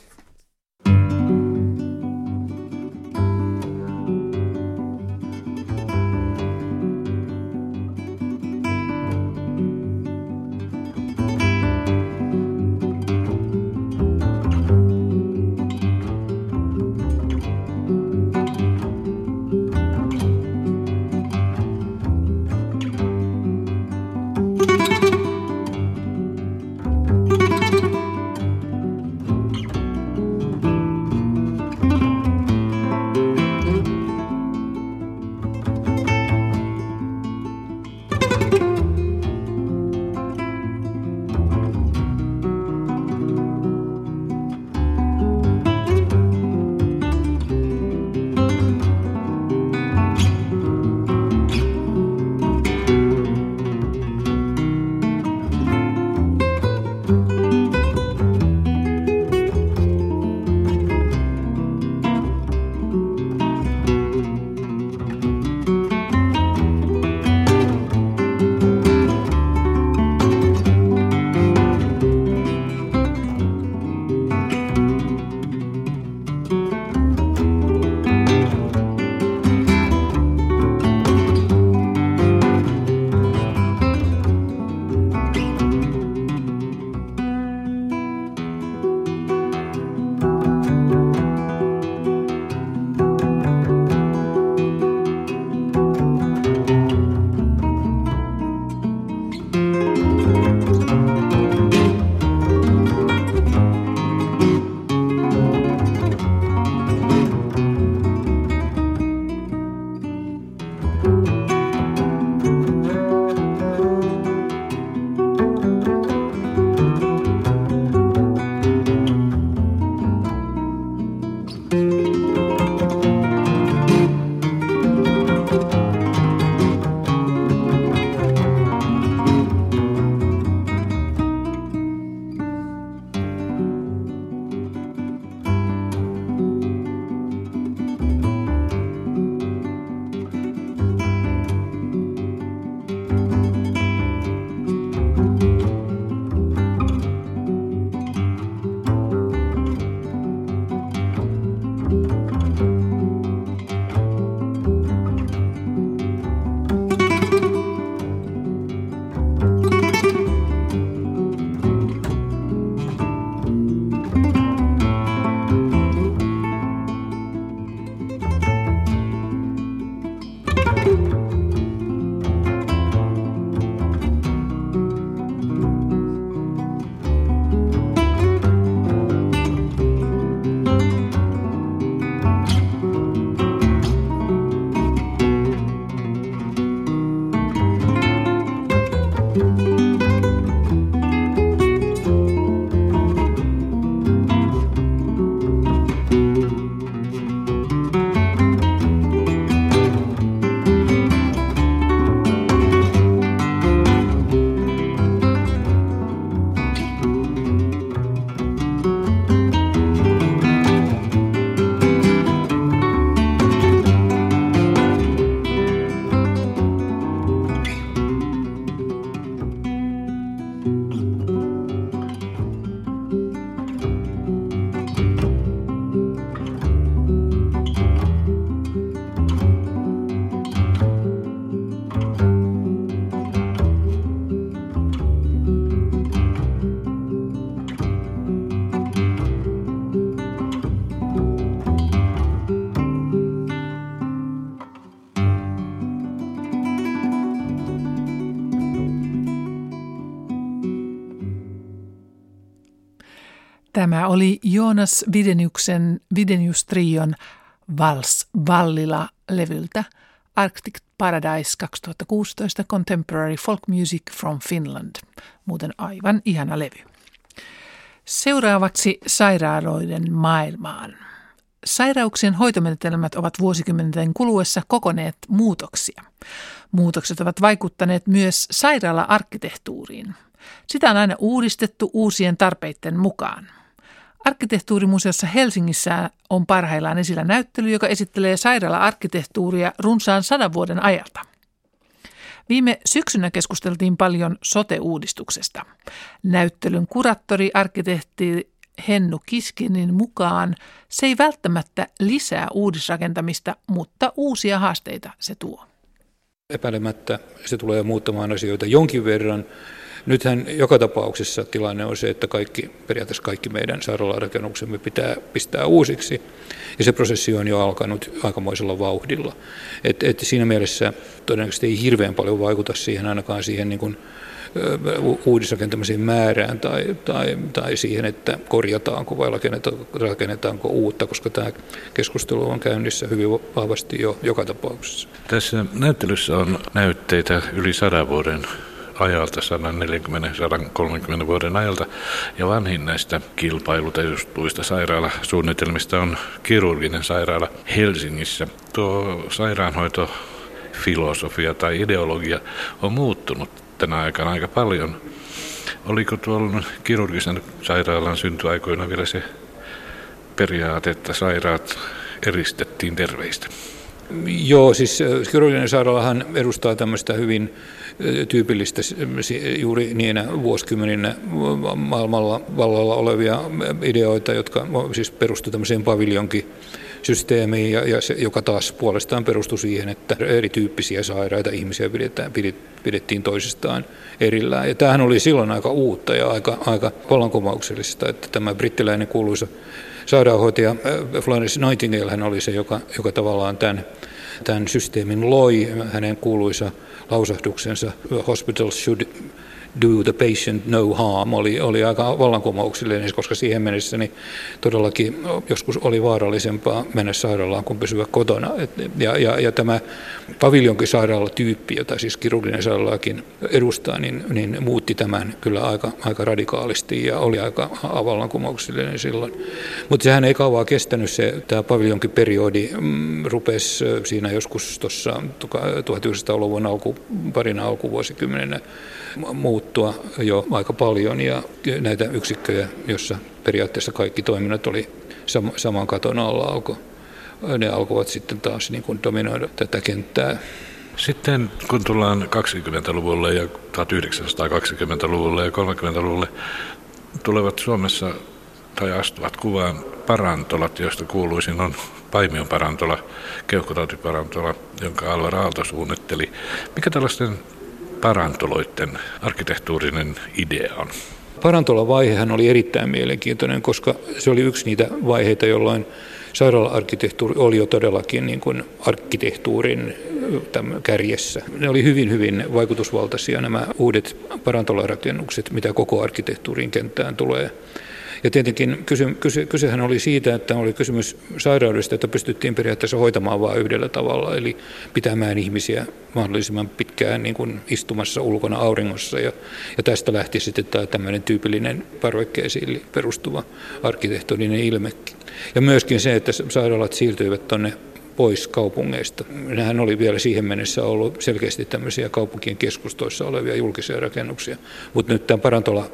Tämä oli Joonas Videniuksen Videnius Trion Vals Vallila-levyltä Arctic Paradise 2016 Contemporary Folk Music from Finland. Muuten aivan ihana levy. Seuraavaksi sairaaloiden maailmaan. Sairauksien hoitomenetelmät ovat vuosikymmenten kuluessa kokoneet muutoksia. Muutokset ovat vaikuttaneet myös sairaala-arkkitehtuuriin. Sitä on aina uudistettu uusien tarpeiden mukaan. Arkkitehtuurimuseossa Helsingissä on parhaillaan esillä näyttely, joka esittelee sairaala-arkkitehtuuria runsaan sadan vuoden ajalta. Viime syksynä keskusteltiin paljon sote-uudistuksesta. Näyttelyn kuraattori, arkkitehti Hennu Kiskinin mukaan se ei välttämättä lisää uudisrakentamista, mutta uusia haasteita se tuo. Epäilemättä se tulee muuttamaan asioita jonkin verran. Nythän joka tapauksessa tilanne on se, että kaikki, periaatteessa kaikki meidän sairaalarakennuksemme pitää pistää uusiksi. Ja se prosessi on jo alkanut aikamoisella vauhdilla. Et, et siinä mielessä todennäköisesti ei hirveän paljon vaikuta siihen ainakaan siihen niin kuin uudisrakentamisen määrään tai, tai, tai siihen, että korjataanko vai rakennetaanko, uutta, koska tämä keskustelu on käynnissä hyvin vahvasti jo joka tapauksessa. Tässä näyttelyssä on näytteitä yli sadan vuoden ajalta, 140-130 vuoden ajalta, ja vanhin näistä kilpailutetuista sairaalasuunnitelmista on kirurginen sairaala Helsingissä. Tuo sairaanhoitofilosofia tai ideologia on muuttunut tänä aikana aika paljon. Oliko tuolla kirurgisen sairaalan syntyaikoina vielä se periaate, että sairaat eristettiin terveistä? Joo, siis kirurginen sairaalahan edustaa tämmöistä hyvin tyypillistä juuri niinä vuosikymmeninä maailmalla vallalla olevia ideoita, jotka siis perustuivat tämmöiseen paviljonkin systeemiin, ja, ja se, joka taas puolestaan perustui siihen, että erityyppisiä sairaita ihmisiä pidetään, pidettiin toisistaan erillään. Ja tämähän oli silloin aika uutta ja aika, aika vallankumouksellista, että tämä brittiläinen kuuluisa sairaanhoitaja Florence Nightingale hän oli se, joka, joka tavallaan tämän, tämän systeemin loi. Hänen kuuluisa lausahduksensa Hospitals should do the patient no harm oli, oli aika vallankumouksellinen, koska siihen mennessä niin todellakin joskus oli vaarallisempaa mennä sairaalaan kuin pysyä kotona. Et, ja, ja, ja tämä paviljonkin sairaalatyyppi, jota siis kirurginen sairaalaakin edustaa, niin, niin muutti tämän kyllä aika, aika radikaalisti ja oli aika vallankumouksellinen silloin. Mutta sehän ei kauaa kestänyt se, tämä paviljonkin periodi mm, rupesi siinä joskus tuossa 1900-luvun alku, parina alkuvuosikymmenenä muuttua jo aika paljon ja näitä yksikköjä, jossa periaatteessa kaikki toiminnot oli saman katon alla alkoi ne alkoivat sitten taas niin kuin dominoida tätä kenttää. Sitten kun tullaan 20-luvulle ja 1920-luvulle ja 30-luvulle, tulevat Suomessa tai astuvat kuvaan parantolat, joista kuuluisin on Paimion parantola, keuhkotautiparantola, jonka Alvar Aalto suunnitteli. Mikä tällaisten parantoloiden arkkitehtuurinen idea on? Parantolavaihehan oli erittäin mielenkiintoinen, koska se oli yksi niitä vaiheita, jolloin sairaala-arkkitehtuuri oli jo todellakin niin kuin arkkitehtuurin kärjessä. Ne oli hyvin, hyvin vaikutusvaltaisia nämä uudet parantolarakennukset, mitä koko arkkitehtuurin kenttään tulee. Ja tietenkin kysy, kysy, kysehän oli siitä, että oli kysymys sairaudesta, että pystyttiin periaatteessa hoitamaan vain yhdellä tavalla, eli pitämään ihmisiä mahdollisimman pitkään niin kuin istumassa ulkona auringossa. Ja, ja tästä lähti sitten tämä tämmöinen tyypillinen parvekkeisiin perustuva arkkitehtoninen ilmekin. Ja myöskin se, että sairaalat siirtyivät tuonne pois kaupungeista. Nehän oli vielä siihen mennessä ollut selkeästi tämmöisiä kaupunkien keskustoissa olevia julkisia rakennuksia, mutta nyt tämän parantola,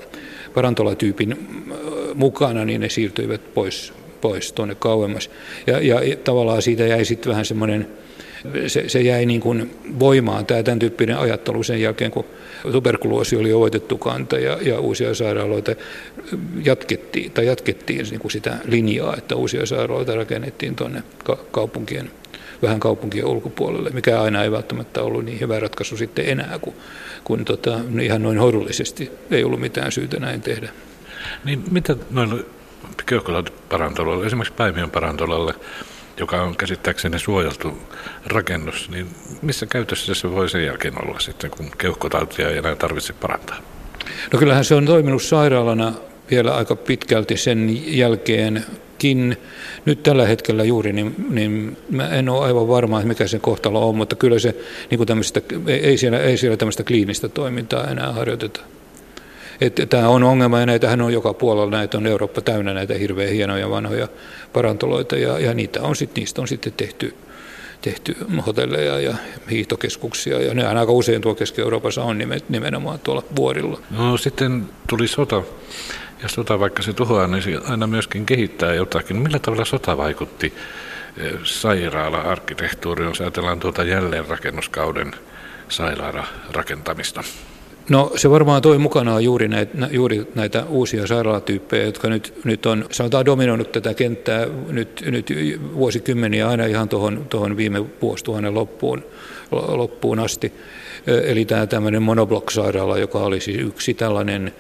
parantolatyypin mukana, niin ne siirtyivät pois, pois tuonne kauemmas. Ja, ja tavallaan siitä jäi sitten vähän semmoinen, se, se jäi niin kuin voimaan tämä tämän tyyppinen ajattelu sen jälkeen, kun tuberkuloosi oli voitettu kanta ja, ja uusia sairaaloita jatkettiin, tai jatkettiin niin kuin sitä linjaa, että uusia sairaaloita rakennettiin tuonne kaupunkien vähän kaupunkien ulkopuolelle, mikä aina ei välttämättä ollut niin hyvä ratkaisu sitten enää, kun, kun tota, ihan noin hoidollisesti ei ollut mitään syytä näin tehdä. Niin mitä noille keuhkoparantoleille, esimerkiksi Päimiön parantolalle, joka on käsittääkseni suojeltu rakennus, niin missä käytössä se voi sen jälkeen olla sitten, kun keuhkotautia ei enää tarvitse parantaa? No kyllähän se on toiminut sairaalana vielä aika pitkälti sen jälkeenkin. Nyt tällä hetkellä juuri, niin, niin mä en ole aivan varma, että mikä se kohtalo on, mutta kyllä se, niin kuin ei, siellä, ei siellä tämmöistä kliinistä toimintaa enää harjoiteta. Että tämä on ongelma ja näitähän on joka puolella, näitä on Eurooppa täynnä näitä hirveän hienoja vanhoja parantoloita ja, ja niitä on sit, niistä on sitten tehty, tehty hotelleja ja hiihtokeskuksia ja ne aika usein tuo Keski-Euroopassa on nimenomaan tuolla vuorilla. No sitten tuli sota ja sota vaikka se tuhoaa, niin se aina myöskin kehittää jotakin. Millä tavalla sota vaikutti eh, sairaala-arkkitehtuuriin, jos ajatellaan tuota jälleenrakennuskauden sairaala rakentamista? No se varmaan toi mukanaan juuri näitä, juuri näitä uusia sairaalatyyppejä, jotka nyt, nyt on, sanotaan dominoinut tätä kenttää nyt, nyt vuosikymmeniä aina ihan tuohon, viime vuosituhannen loppuun, loppuun asti. Eli tämä tämmöinen monoblock-sairaala, joka oli siis yksi tällainen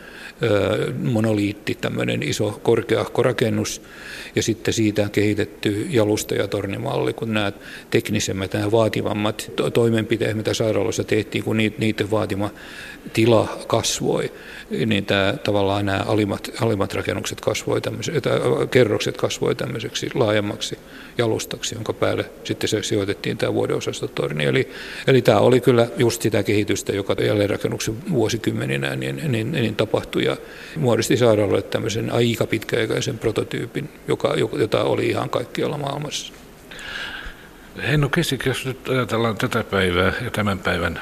monoliitti, tämmöinen iso korkeahko rakennus, ja sitten siitä kehitetty jalusta- ja tornimalli, kun nämä teknisemmät, nämä vaativammat toimenpiteet, mitä sairaaloissa tehtiin, kun niiden vaatima tila kasvoi, niin tämä, tavallaan nämä alimmat, alimmat rakennukset kasvoi kerrokset kasvoi tämmöiseksi laajemmaksi jalustaksi, jonka päälle sitten se sijoitettiin tämä vuodeosastotorni. Eli, eli tämä oli kyllä just sitä kehitystä, joka jälleenrakennuksen vuosikymmeninä niin, niin, niin tapahtui ja muodosti sairaalalle tämmöisen aika pitkäaikaisen prototyypin, joka, jota oli ihan kaikkialla maailmassa. Henno Kesik, jos nyt ajatellaan tätä päivää ja tämän päivän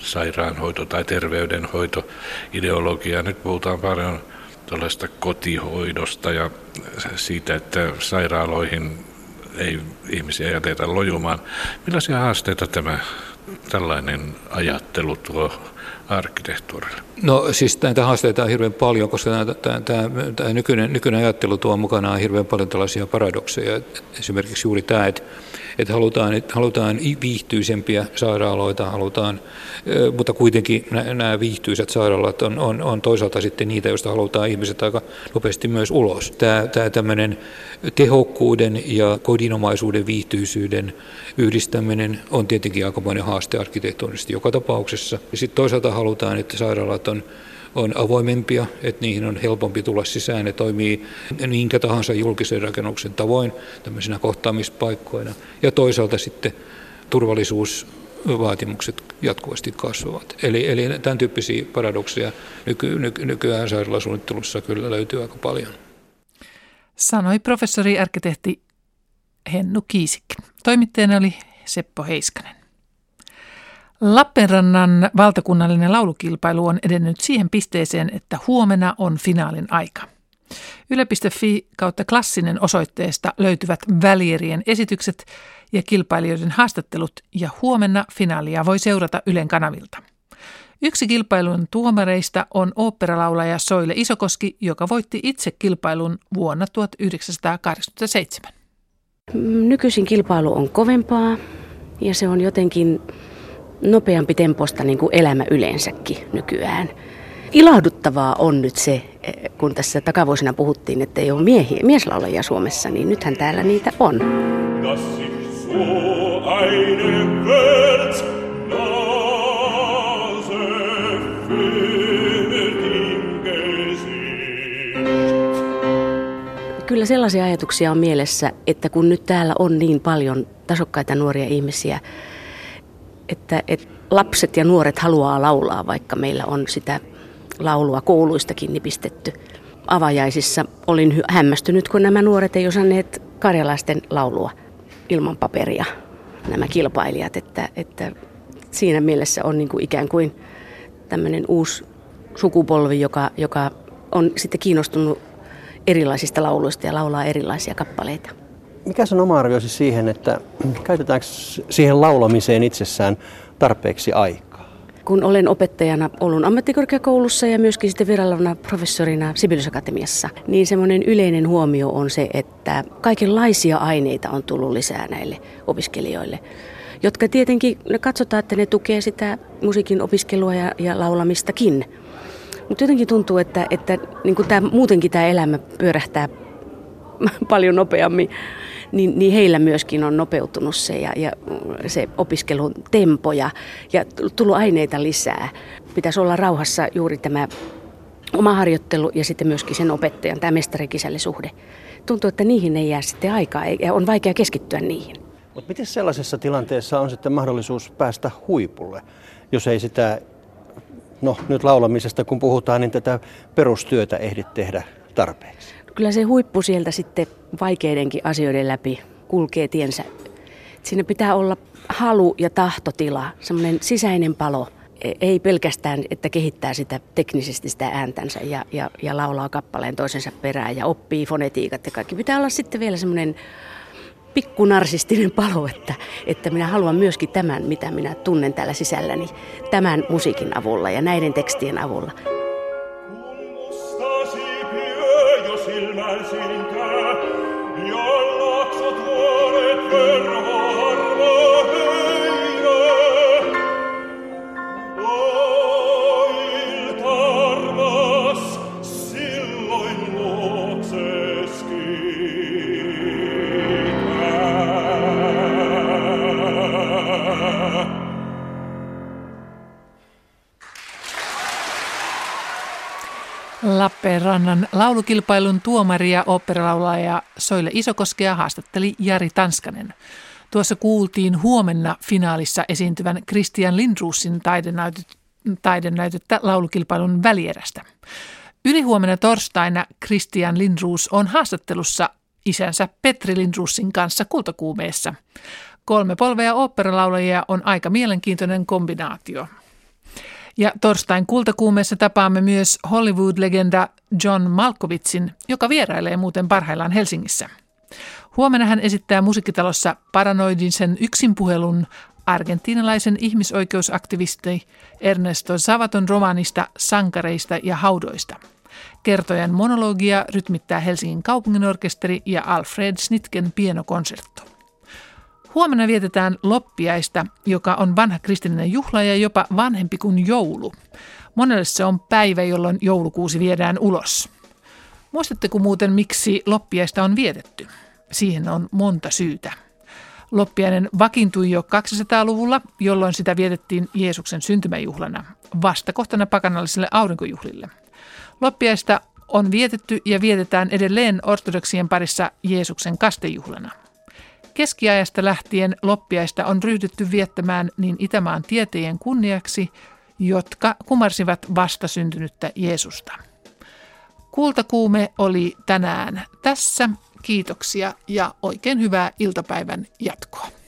sairaanhoito- tai terveydenhoito ideologiaa. Nyt puhutaan paljon tällaista kotihoidosta ja siitä, että sairaaloihin ei ihmisiä jätetä lojumaan. Millaisia haasteita tämä tällainen ajattelu tuo arkkitehtuurille? No siis näitä haasteita on hirveän paljon, koska tämä, tämä, tämä, tämä nykyinen, nykyinen ajattelu tuo mukanaan hirveän paljon tällaisia paradokseja. Esimerkiksi juuri tämä, että että halutaan, että halutaan viihtyisempiä sairaaloita, halutaan, mutta kuitenkin nämä viihtyisät sairaalat on, on, on toisaalta sitten niitä, joista halutaan ihmiset aika nopeasti myös ulos. Tämä, tämä tämmöinen tehokkuuden ja kodinomaisuuden viihtyisyyden yhdistäminen on tietenkin aikamoinen haaste arkkitehtuurisesti joka tapauksessa. Sitten toisaalta halutaan, että sairaalat on on avoimempia, että niihin on helpompi tulla sisään. Ne toimii minkä tahansa julkisen rakennuksen tavoin tämmöisenä kohtaamispaikkoina. Ja toisaalta sitten turvallisuusvaatimukset jatkuvasti kasvavat. Eli, eli tämän tyyppisiä paradokseja nyky, nyky, nykyään sairaalasuunnittelussa kyllä löytyy aika paljon. Sanoi professori arkkitehti Hennu Kiisik. Toimittajana oli Seppo Heiskanen. Lappeenrannan valtakunnallinen laulukilpailu on edennyt siihen pisteeseen, että huomenna on finaalin aika. Yle.fi kautta klassinen osoitteesta löytyvät välierien esitykset ja kilpailijoiden haastattelut ja huomenna finaalia voi seurata Ylen kanavilta. Yksi kilpailun tuomareista on oopperalaulaja Soile Isokoski, joka voitti itse kilpailun vuonna 1987. Nykyisin kilpailu on kovempaa ja se on jotenkin nopeampi temposta niin kuin elämä yleensäkin nykyään. Ilahduttavaa on nyt se, kun tässä takavuosina puhuttiin, että ei ole miehiä, mieslaulajia Suomessa, niin nythän täällä niitä on. Kyllä sellaisia ajatuksia on mielessä, että kun nyt täällä on niin paljon tasokkaita nuoria ihmisiä, että, että lapset ja nuoret haluaa laulaa, vaikka meillä on sitä laulua kouluistakin nipistetty. Avajaisissa olin hämmästynyt, kun nämä nuoret ei osanneet karjalaisten laulua ilman paperia, nämä kilpailijat, että, että siinä mielessä on niin kuin ikään kuin tämmöinen uusi sukupolvi, joka, joka on sitten kiinnostunut erilaisista lauluista ja laulaa erilaisia kappaleita. Mikä on oma arvioisi siihen, että käytetäänkö siihen laulamiseen itsessään tarpeeksi aikaa? Kun olen opettajana Oulun ammattikorkeakoulussa ja myöskin sitten virallana professorina Sibeliusakatemiassa, niin semmoinen yleinen huomio on se, että kaikenlaisia aineita on tullut lisää näille opiskelijoille jotka tietenkin katsotaan, että ne tukee sitä musiikin opiskelua ja, ja laulamistakin. Mutta jotenkin tuntuu, että, että niin tämä, muutenkin tämä elämä pyörähtää paljon nopeammin niin, niin heillä myöskin on nopeutunut se ja, ja se opiskelun tempo ja, ja tullut aineita lisää. Pitäisi olla rauhassa juuri tämä oma harjoittelu ja sitten myöskin sen opettajan, tämä mestarikisällisuhde. Tuntuu, että niihin ei jää sitten aikaa ja on vaikea keskittyä niihin. Mutta miten sellaisessa tilanteessa on sitten mahdollisuus päästä huipulle, jos ei sitä, no nyt laulamisesta kun puhutaan, niin tätä perustyötä ehdi tehdä tarpeeksi? Kyllä se huippu sieltä sitten vaikeidenkin asioiden läpi kulkee tiensä. Siinä pitää olla halu ja tahtotila, semmoinen sisäinen palo. E- ei pelkästään, että kehittää sitä teknisesti sitä ääntänsä ja, ja, ja laulaa kappaleen toisensa perään ja oppii fonetiikat ja kaikki. Pitää olla sitten vielä semmoinen pikku narsistinen palo, että, että minä haluan myöskin tämän, mitä minä tunnen täällä sisälläni, tämän musiikin avulla ja näiden tekstien avulla. Lappeenrannan laulukilpailun tuomari ja Soile Isokoskea haastatteli Jari Tanskanen. Tuossa kuultiin huomenna finaalissa esiintyvän Christian Lindruusin taidenäytettä laulukilpailun välierästä. Ylihuomenna torstaina Christian Lindruus on haastattelussa isänsä Petri Lindruusin kanssa kultakuumeessa. Kolme polvea oopperalaulajia on aika mielenkiintoinen kombinaatio. Ja torstain kultakuumeessa tapaamme myös Hollywood-legenda John Malkovitzin, joka vierailee muuten parhaillaan Helsingissä. Huomenna hän esittää musiikkitalossa paranoidisen yksinpuhelun argentiinalaisen ihmisoikeusaktivisti Ernesto Savaton romaanista Sankareista ja haudoista. Kertojan monologia rytmittää Helsingin kaupunginorkesteri ja Alfred Snitken pienokonsertto. Huomenna vietetään loppiaista, joka on vanha kristillinen juhla ja jopa vanhempi kuin joulu. Monelle se on päivä, jolloin joulukuusi viedään ulos. Muistatteko muuten, miksi loppiaista on vietetty? Siihen on monta syytä. Loppiainen vakiintui jo 200-luvulla, jolloin sitä vietettiin Jeesuksen syntymäjuhlana, vastakohtana pakanallisille aurinkojuhlille. Loppiaista on vietetty ja vietetään edelleen ortodoksien parissa Jeesuksen kastejuhlana. Keskiajasta lähtien loppiaista on ryhdytty viettämään niin Itämaan tieteen kunniaksi, jotka kumarsivat vastasyntynyttä Jeesusta. Kultakuume oli tänään tässä. Kiitoksia ja oikein hyvää iltapäivän jatkoa.